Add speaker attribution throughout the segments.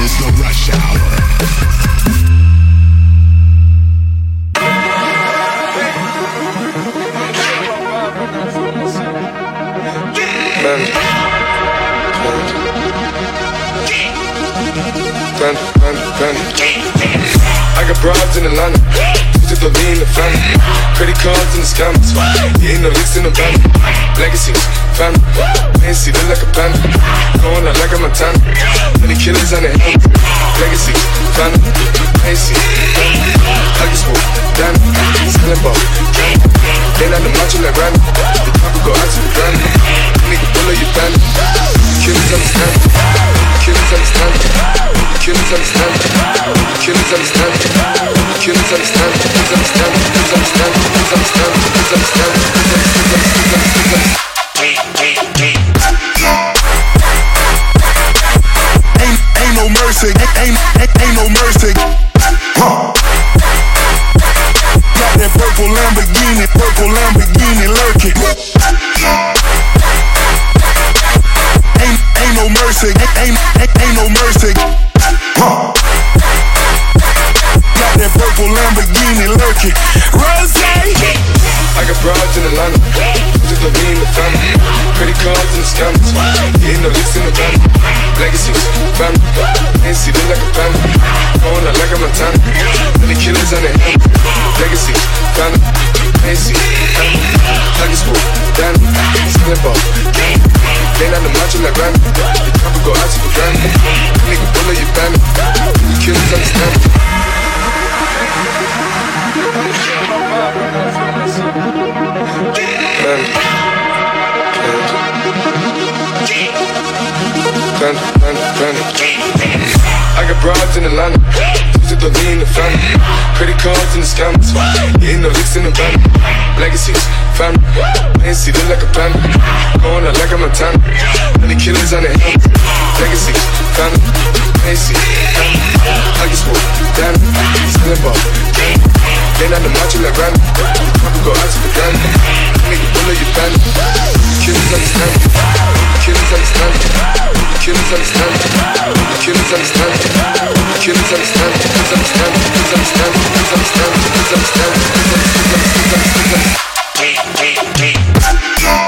Speaker 1: Is the rush hour.
Speaker 2: I got broads in Atlanta. Took the lean, the family. Credit cards and the scammers. Yeah, ain't no licks in the van. Legacies, family. Fancy, look like a panda. Going out like a Montana. Many killers on the hill. Legacies, family. Fancy, family. Just move, damn. Selling ball, Then I'm the macho like Randy. The will go out to the granny. Nigga, pull up your bandit. Killers on the understand.
Speaker 3: Ain't no mercy. Ain't no mercy. Got that purple Lamborghini Purple Lamborghini lurking. No mercy, ain't, ain't, ain't no mercy. Huh. Got that purple Lamborghini lurking. Rose.
Speaker 2: I got broads in Atlanta. Took the lean, the family. Credit cards and the scammers. Ain't no licks in the van. Legacies, family. Fancy, look like a panda. Going out like a Montana. Many killers on the hill. Legacies, family. Fancy, family. A school, Danny. Selling ball, Lane على ما جل the بتحبك وقعت في الجان خليك I got broads in Atlanta, to the lean, the fan, credit cards in the scams, hitting the licks in the van, legacies, fam, I see look like a plan. Going out like a Montana. Many killers on the family. Fancy, family. I get school, damn. Selling ball, Then I'm the macho like Randy. I could go out to the bandit. Killers. Killers. Killers. Killers. Killers. Killers. Killers. Killers. Killers understand. Killers
Speaker 3: Ain't,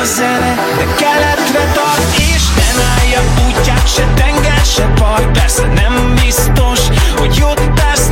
Speaker 4: A zene, de keletre tart És nem állja útját se tenger, se part Persze nem biztos, hogy jót tesz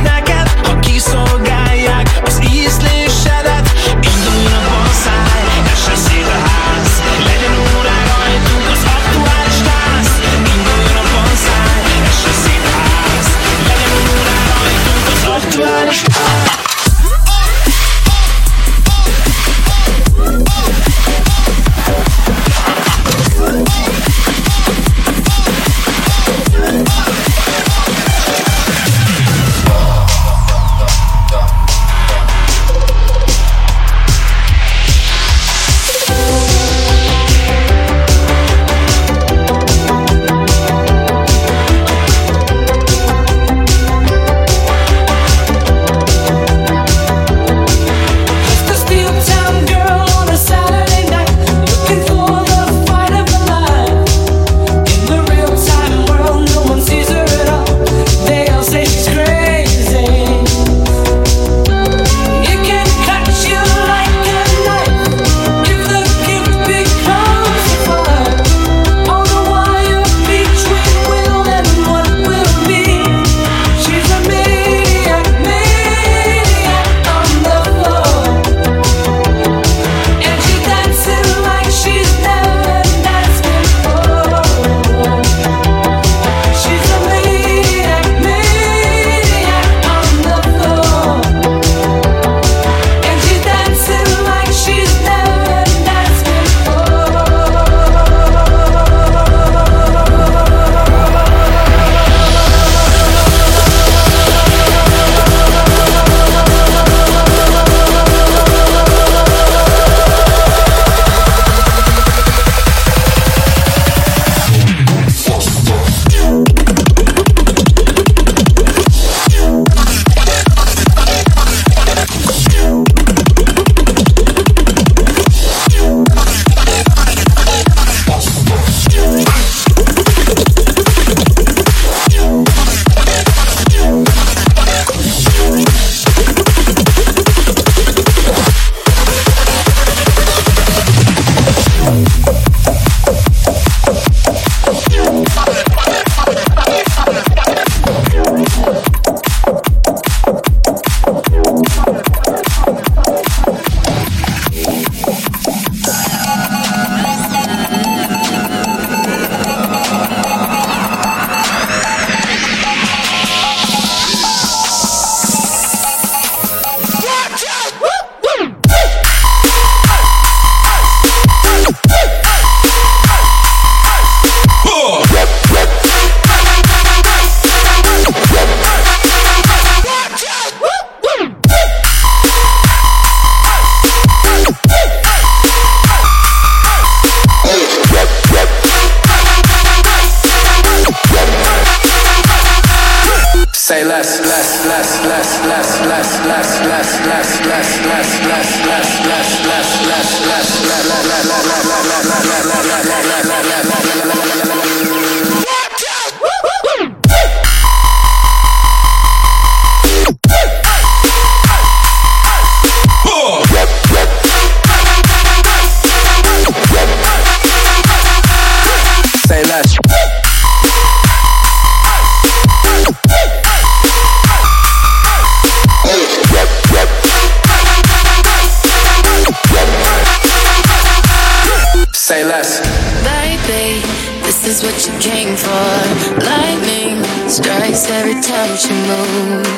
Speaker 5: is what you came for. Lightning strikes every time she moves,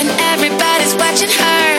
Speaker 5: and everybody's watching her.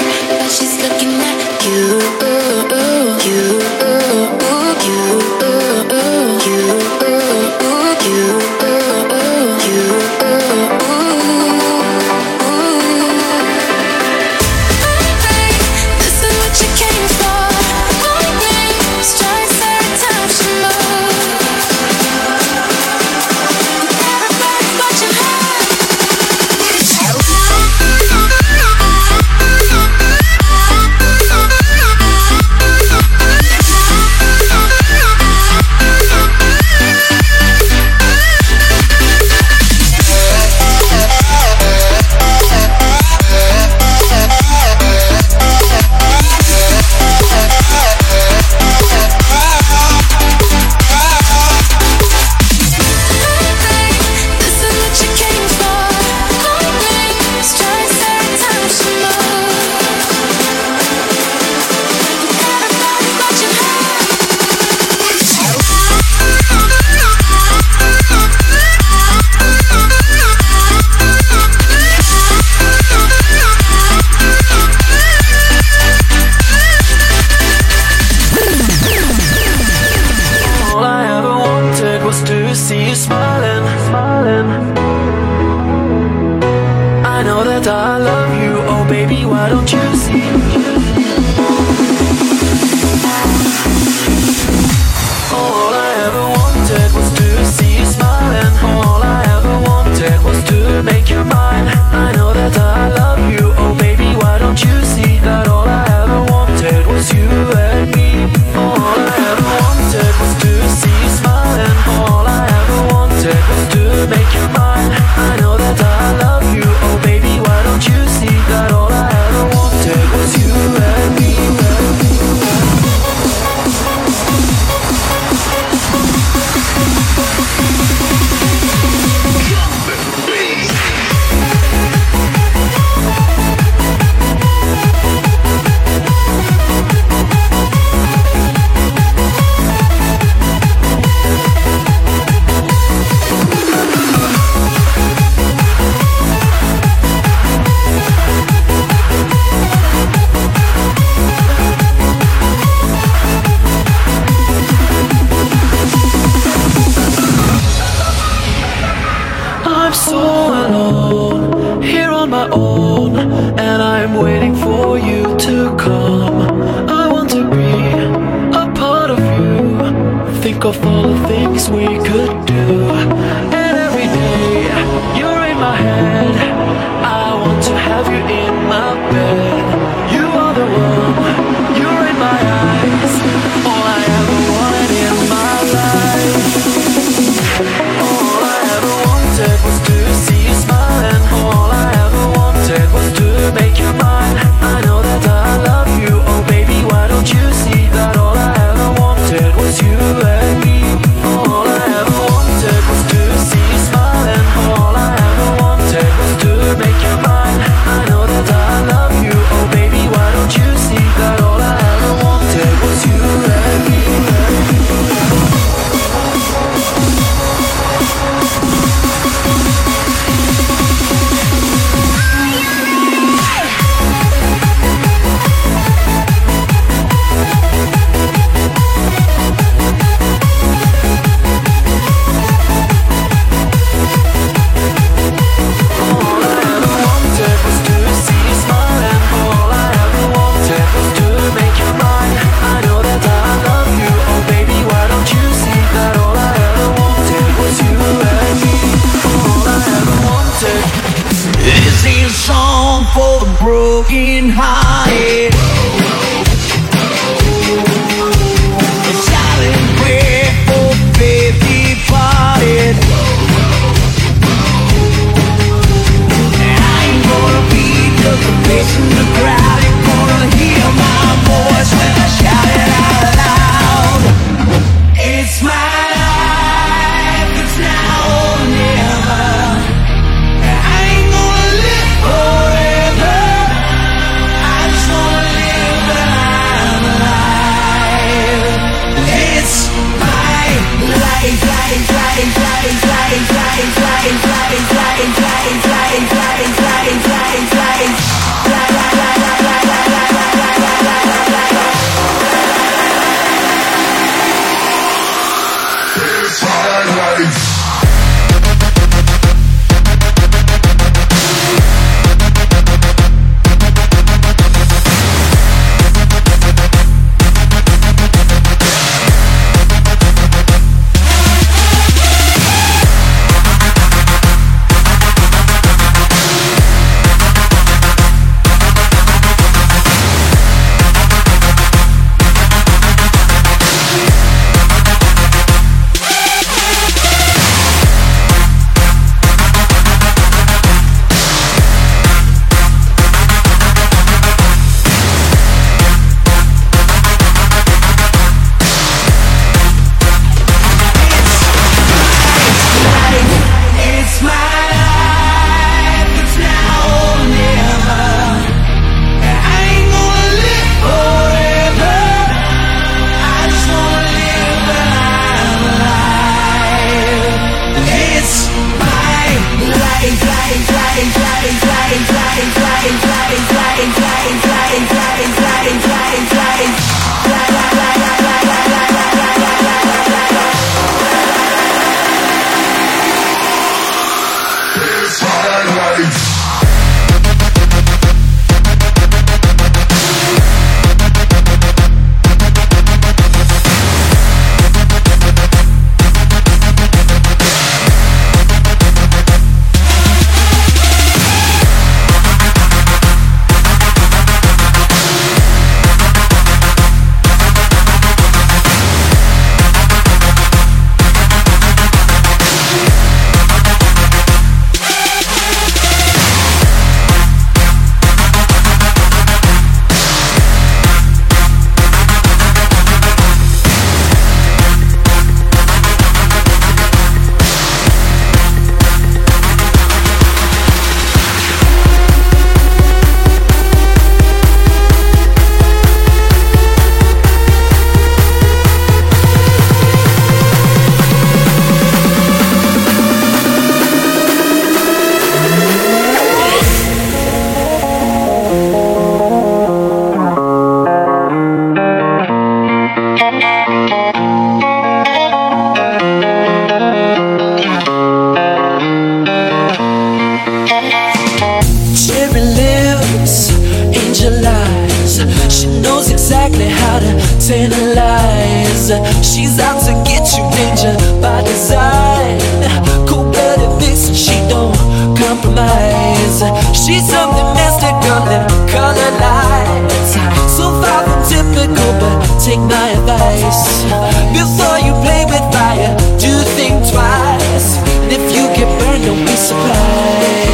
Speaker 5: She's something mystic on them color lights. So far from typical, but take my advice. Before you play with fire, do think twice. And if you get burned, don't be surprised.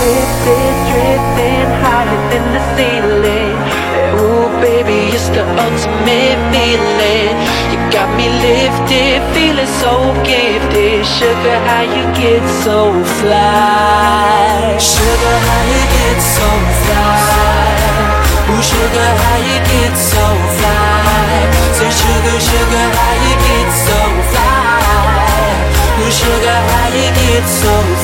Speaker 5: Lifted, drifting higher than the ceiling. Ooh, baby, it's the ultimate feeling. Me lifted, feeling so gifted. Sugar, how you get so fly? Sugar, how you get so fly? Ooh, sugar, how you get so fly? Say, sugar, sugar, how you get so fly? Ooh, sugar, how you get so fly?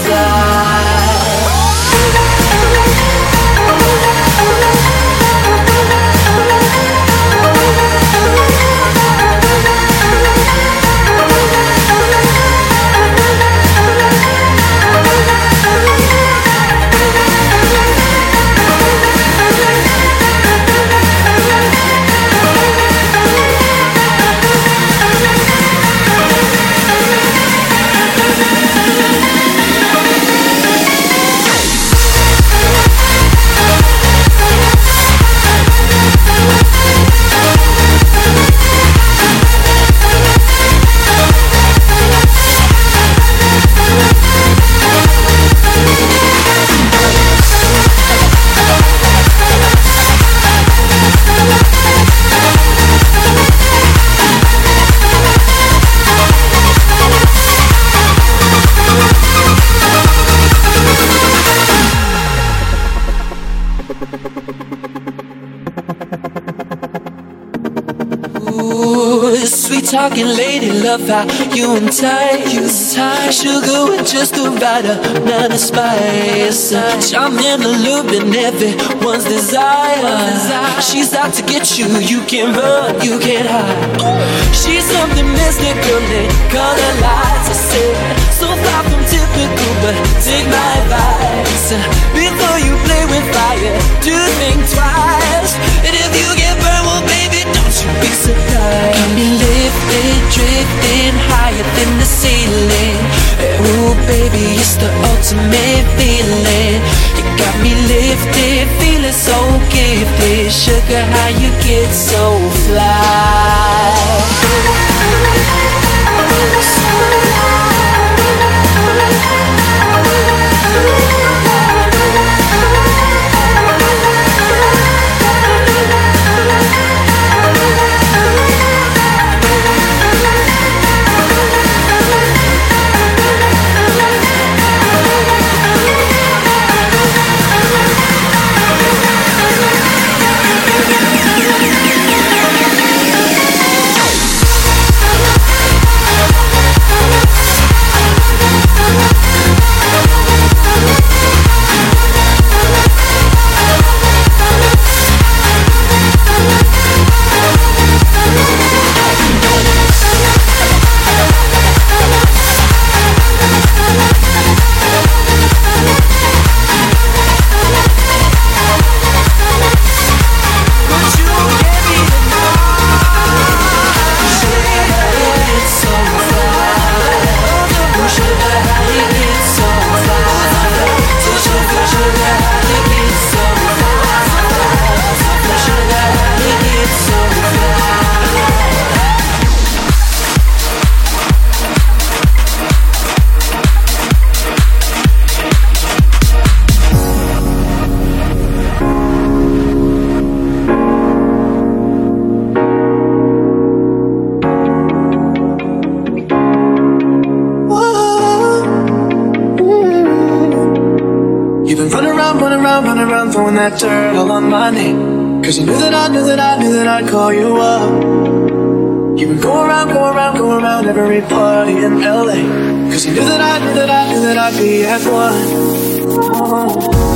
Speaker 5: Talking lady, love how you entice. Sugar with just the right amount of spice. Charm in the loop and everyone's desire. She's out to get you, you can't run, you can't hide. She's something mystical in color lights. I said, so far from typical, but take my advice. Before you play with fire, do think twice. And if you get you be. Got me lifted, drifting higher than the ceiling. Ooh, baby, it's the ultimate feeling. You got me lifted, feeling so gifted. Sugar, how you get so
Speaker 6: You've throwing that dirt all on my name. Cause you knew that I knew that I knew that I'd call you up. You've been going around, going around, going around every party in LA. Cause you knew that I knew that I knew that I'd be at one.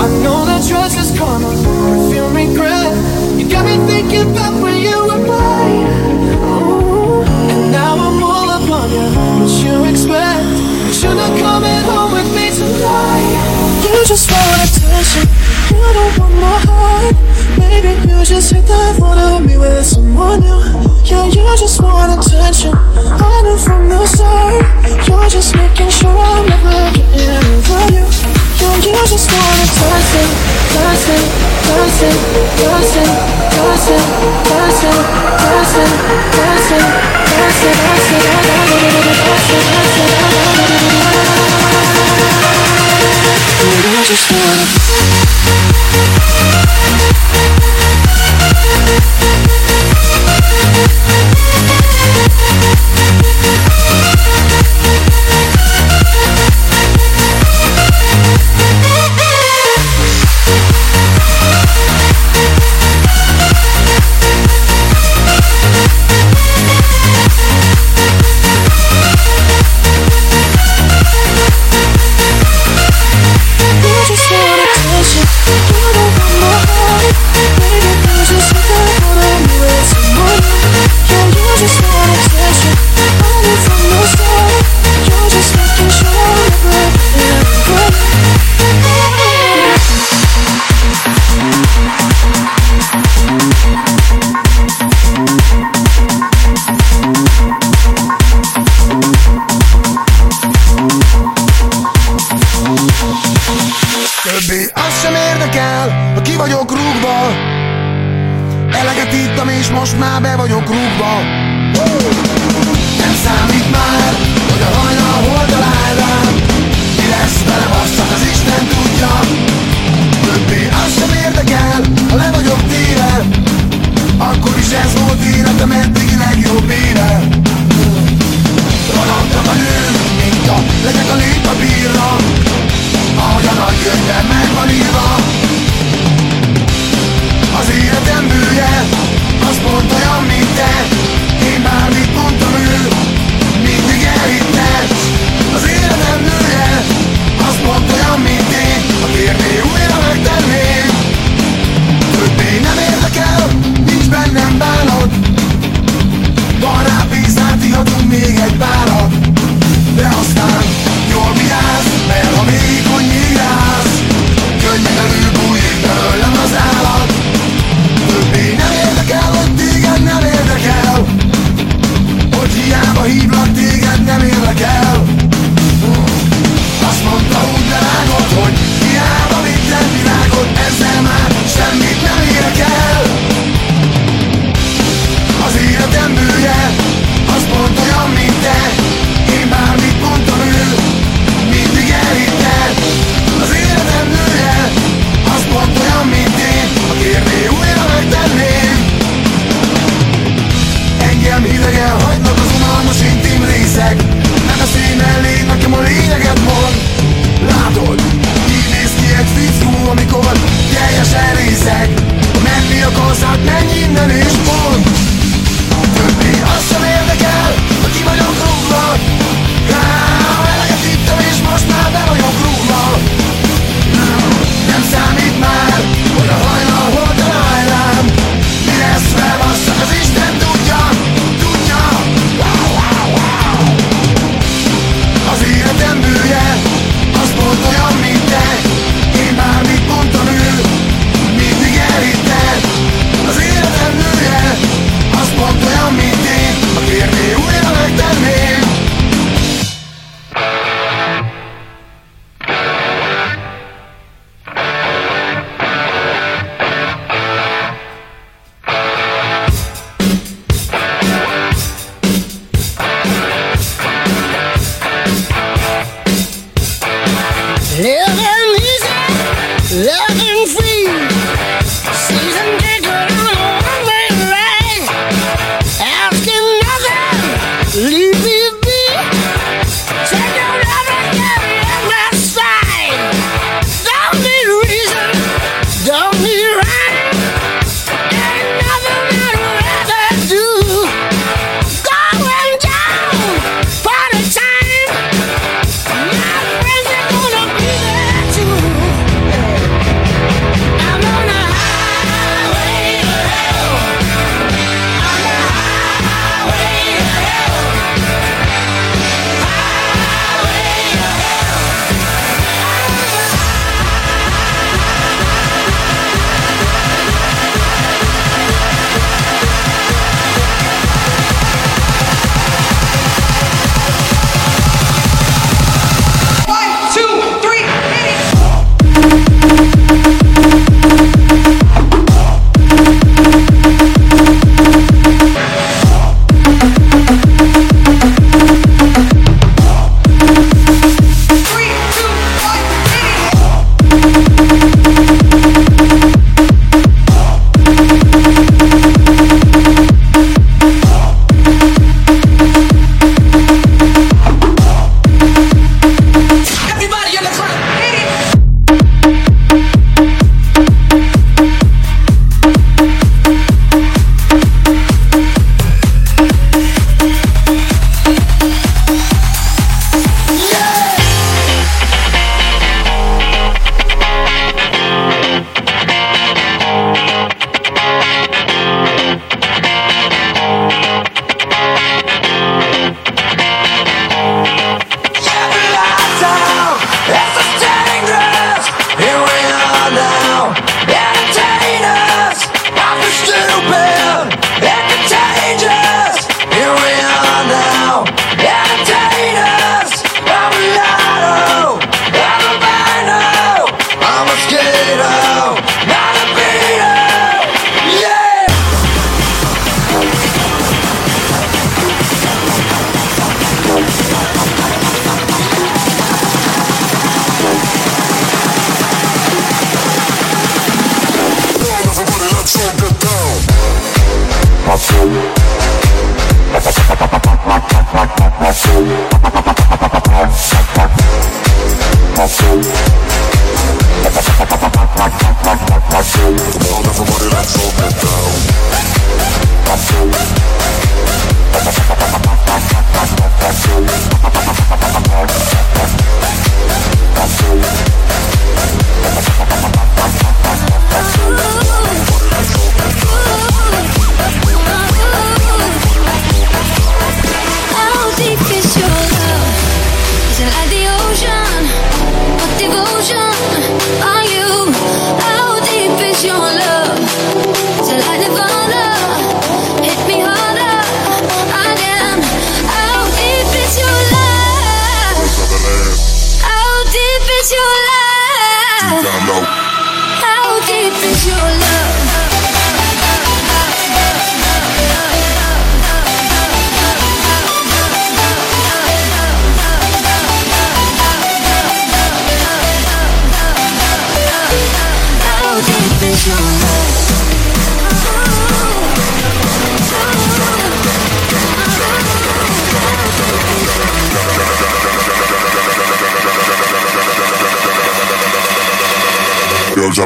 Speaker 6: I know that trust is karma, but feel regret. You got me thinking about when you were mine. Ooh, And now I'm all up on you, what you expect? You should've come at home with me tonight. You just want attention, you don't want my heart. Maybe you just hit that of me with someone new. Yeah, you just want attention. I knew from the start. You're just making sure I'm never getting over you. Yeah, you just want attention, dancing, dancing, dancing, dancing, dancing, dancing, dancing, dancing, dancing, I just wanna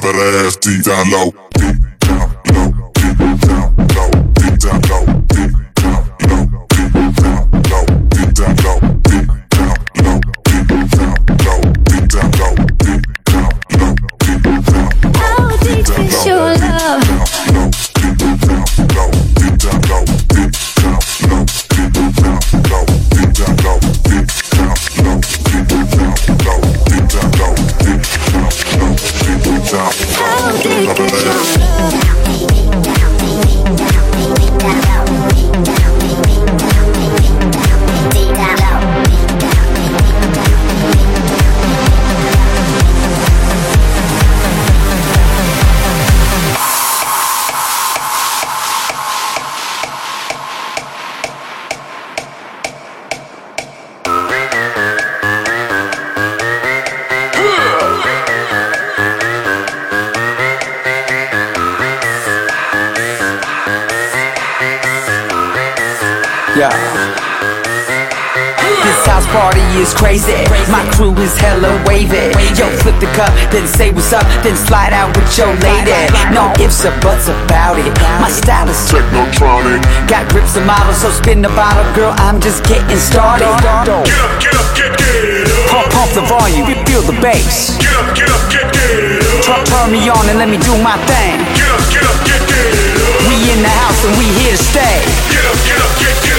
Speaker 7: drop that ass deep down low.
Speaker 8: Yo, flip the cup, then say what's up, then slide out with your lady. No ifs or buts about it. My style is
Speaker 3: Technotronic.
Speaker 8: Got grips and models, so spin the bottle, girl. I'm just getting started.
Speaker 3: Get up, get up, get, get up.
Speaker 8: Pump, pump the volume, feel the bass.
Speaker 3: Get up, get up, get, get up.
Speaker 8: Turn, me on and let me do my thing.
Speaker 3: Get up, get up, get, get up.
Speaker 8: We in the house and we here to stay.
Speaker 3: Get up, get up, get, get up,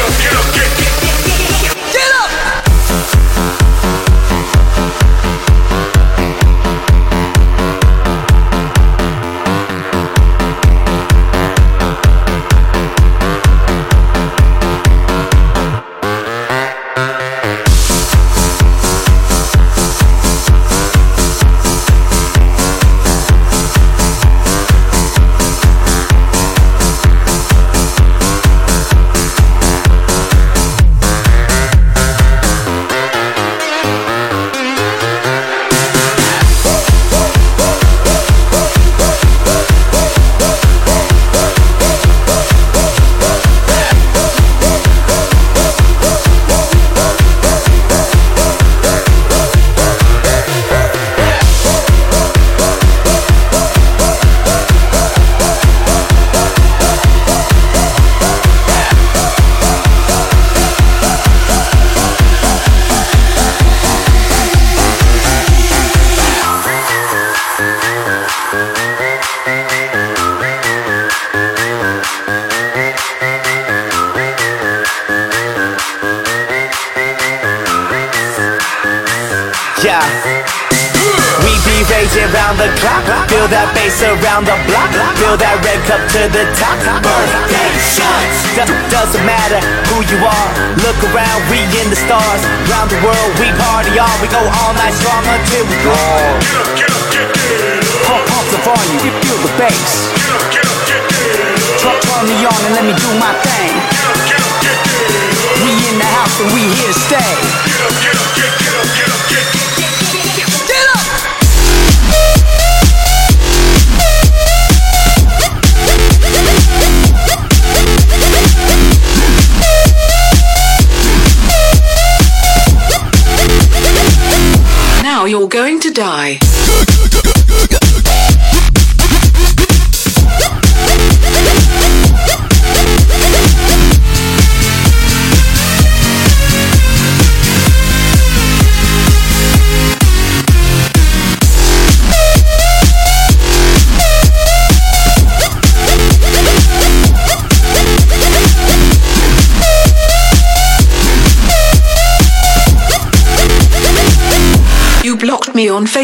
Speaker 8: The volume, you feel the bass.
Speaker 3: Get up, get up, get, get up.
Speaker 8: Turn, me on and let me do my thing.
Speaker 3: Get up, get up, get, get up.
Speaker 8: We in the house and we here to stay.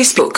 Speaker 9: Facebook.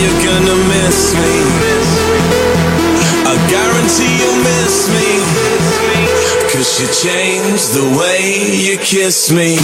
Speaker 10: You're gonna miss me. I guarantee you'll miss me. Cause you changed the way you kiss me.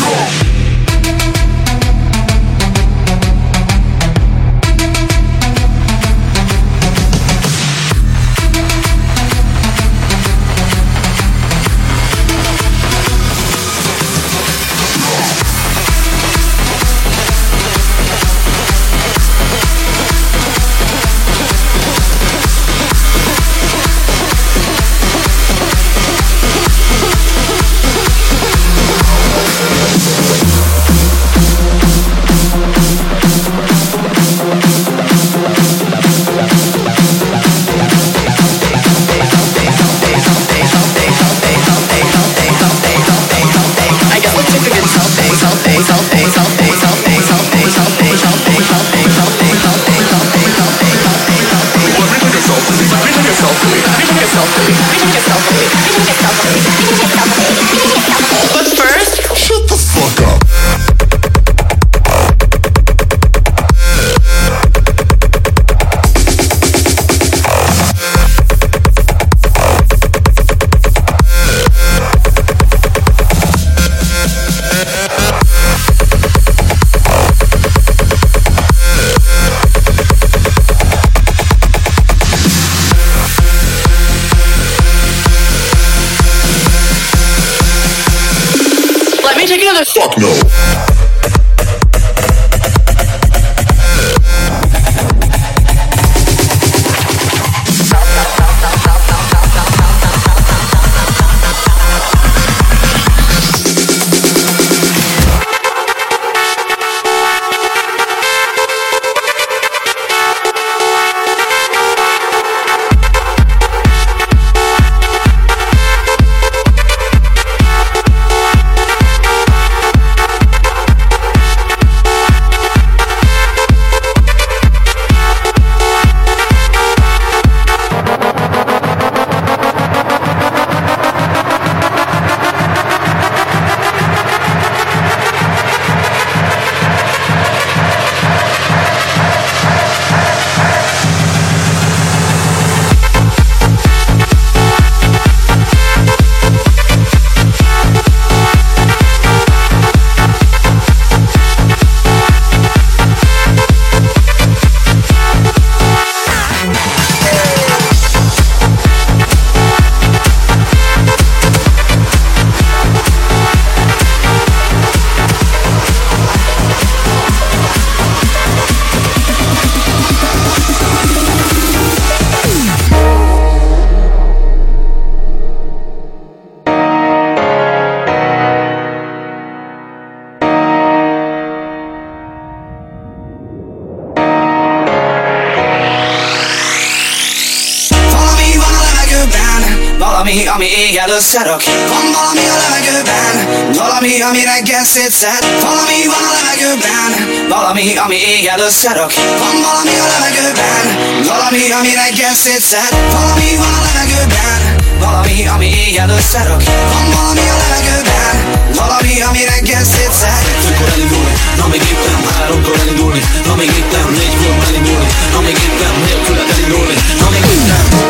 Speaker 11: összerak. Van valami a levegőben Valami, ami reggel szétszed Valami van a levegőben Valami, ami éjjel összerak. Van valami a levegőben Valami, ami reggel szétszed Valami van a levegőben Valami, ami éjjel összerak. Van valami a levegőben Valami, ami reggel szétszed
Speaker 10: Főkor elindulni, na még éppen Háromkor elindulni, na még éppen Négykor elindulni, na még éppen Nélküled elindulni, na még
Speaker 12: éppen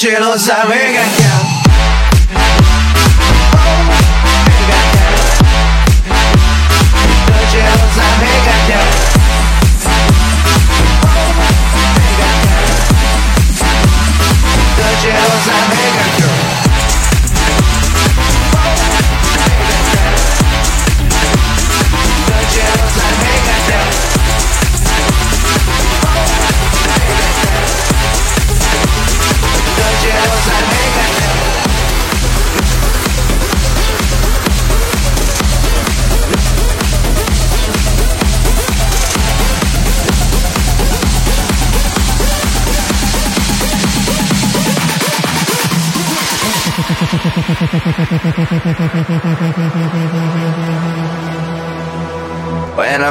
Speaker 12: noche
Speaker 13: lo sabe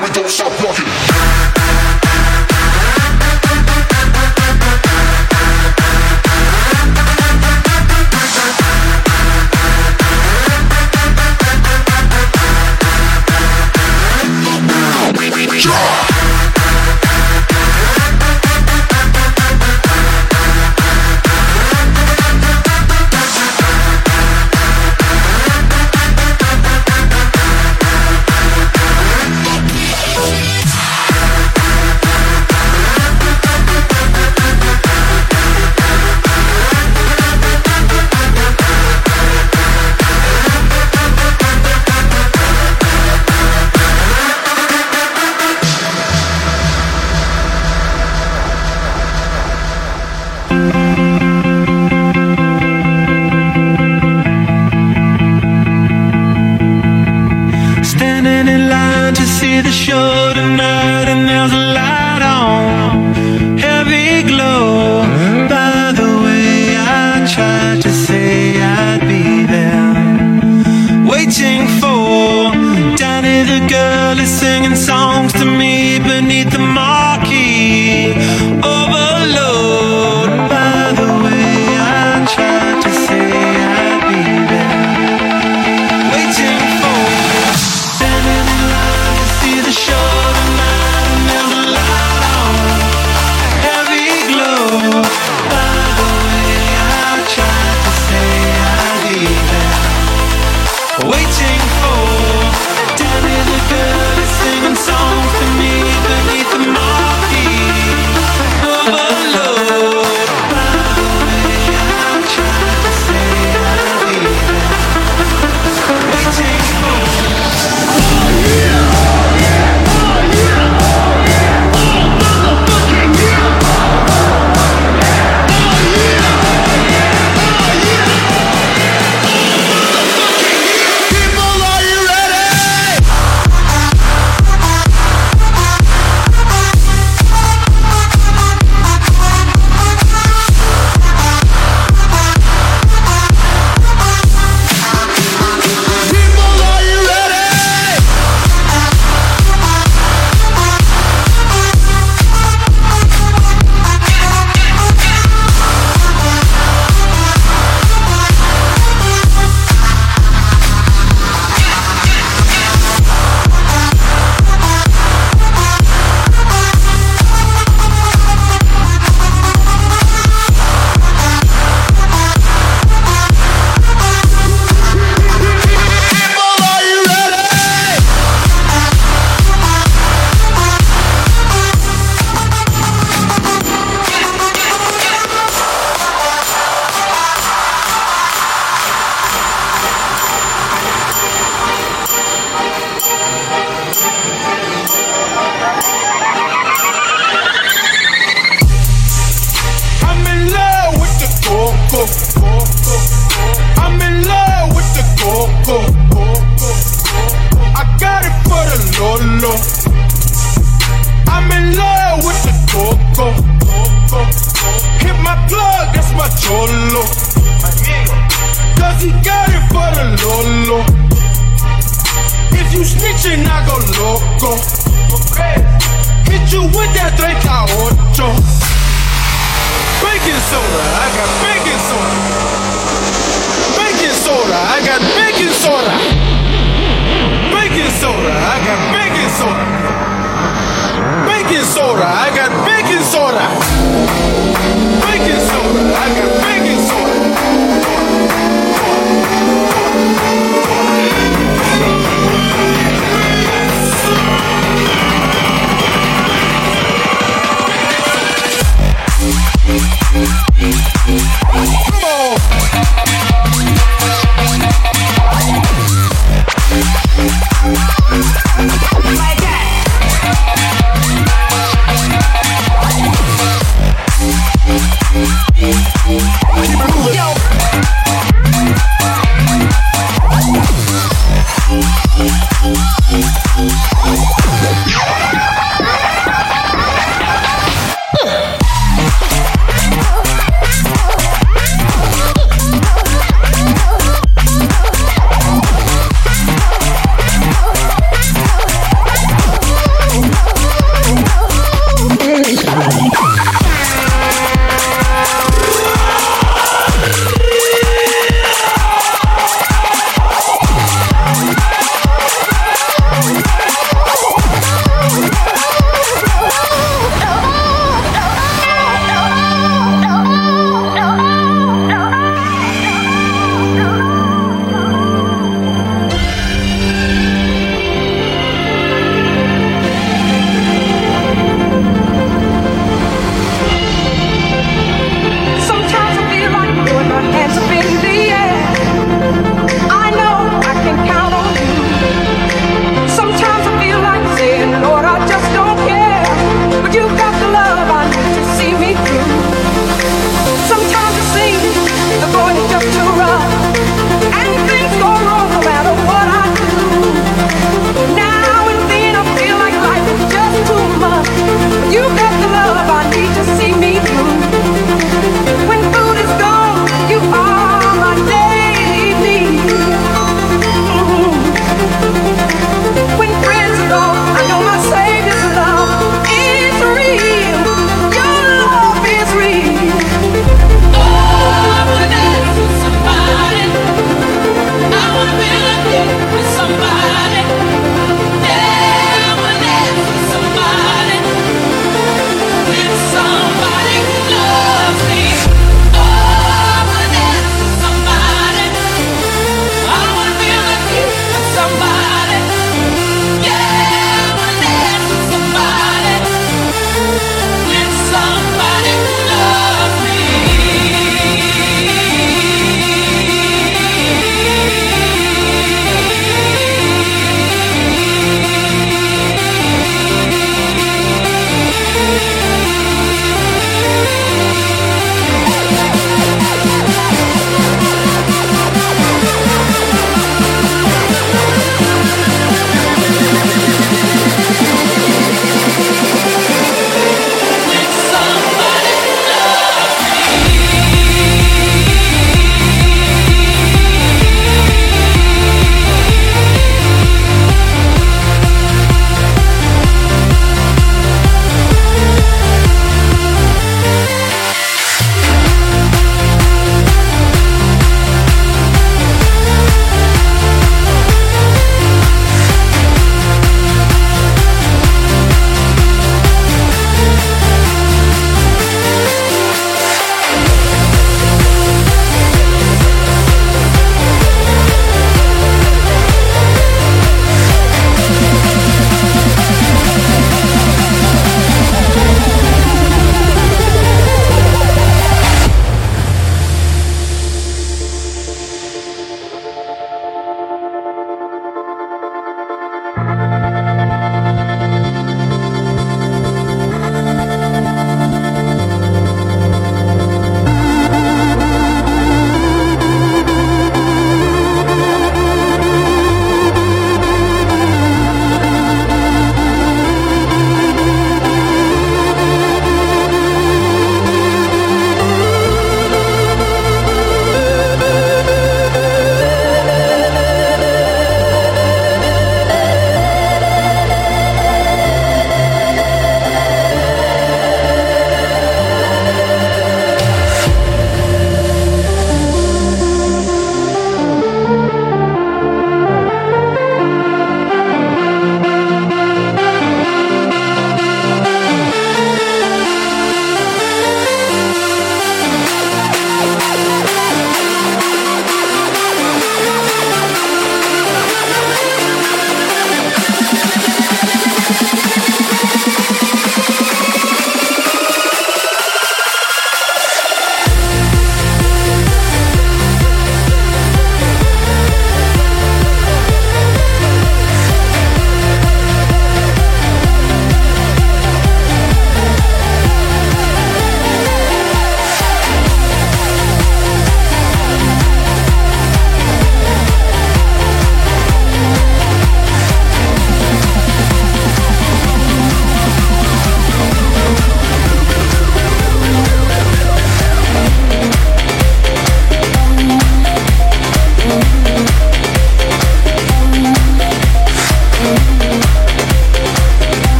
Speaker 14: we don't. Baking soda. Baking soda, I